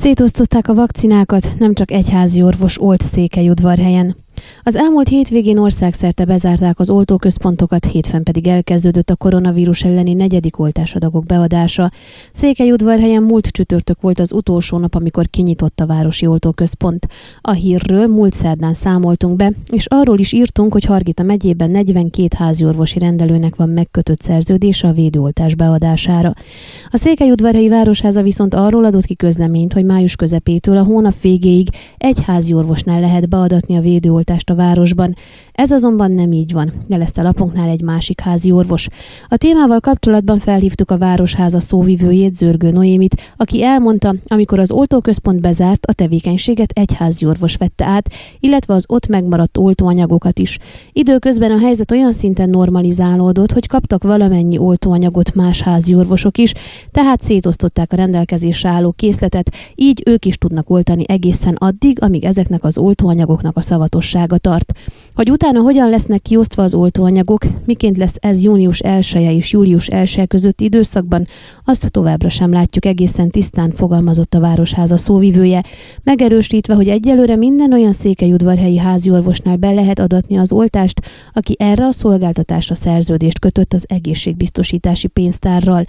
Szétosztották a vakcinákat, nem csak egyházi orvos olt Székelyudvarhelyen. Az elmúlt hétvégén országszerte bezárták az oltóközpontokat, hétfőn pedig elkezdődött a koronavírus elleni negyedik oltásadagok beadása. Székelyudvarhelyen múlt csütörtök volt az utolsó nap, amikor kinyitott a városi oltóközpont. A hírről múlt szerdán számoltunk be, és arról is írtunk, hogy Hargita megyében 42 háziorvosi rendelőnek van megkötött szerződése a védőoltás beadására. A Székelyudvarhelyi Városháza viszont arról adott ki közleményt, hogy május közepétől a hónap végéig egy háziorvosnál lehet beadatni a védőoltást oltást a városban. Ez azonban nem így van, jelezte lapunknál egy másik házi orvos. A témával kapcsolatban felhívtuk a Városháza szóvivőjét, Zörgő Noémit, aki elmondta, amikor az oltóközpont bezárt, a tevékenységet egy házi orvos vette át, illetve az ott megmaradt oltóanyagokat is. Időközben a helyzet olyan szinten normalizálódott, hogy kaptak valamennyi oltóanyagot más házi orvosok is, tehát szétosztották a rendelkezésre álló készletet, így ők is tudnak oltani egészen addig, amíg ezeknek az oltóanyagoknak a szavatossága fontossága tart. Hogy utána hogyan lesznek kiosztva az oltóanyagok, miként lesz ez június 1 -e és július 1 közötti időszakban, azt továbbra sem látjuk egészen tisztán fogalmazott a Városháza szóvivője, megerősítve, hogy egyelőre minden olyan székelyudvarhelyi háziorvosnál be lehet adatni az oltást, aki erre a szolgáltatásra szerződést kötött az egészségbiztosítási pénztárral.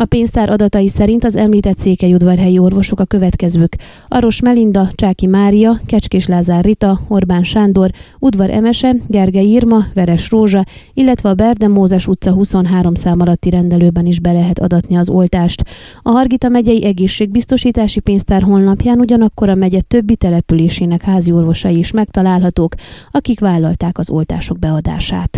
A pénztár adatai szerint az említett székelyudvarhelyi orvosok a következők. Aros Melinda, Csáki Mária, Kecskés Lázár Rita, Orbán Sándor, Udvar Emese, Gergely Irma, Veres Rózsa, illetve a Berde Mózes utca 23 szám alatti rendelőben is be lehet adatni az oltást. A Hargita megyei egészségbiztosítási pénztár honlapján ugyanakkor a megye többi településének házi orvosai is megtalálhatók, akik vállalták az oltások beadását.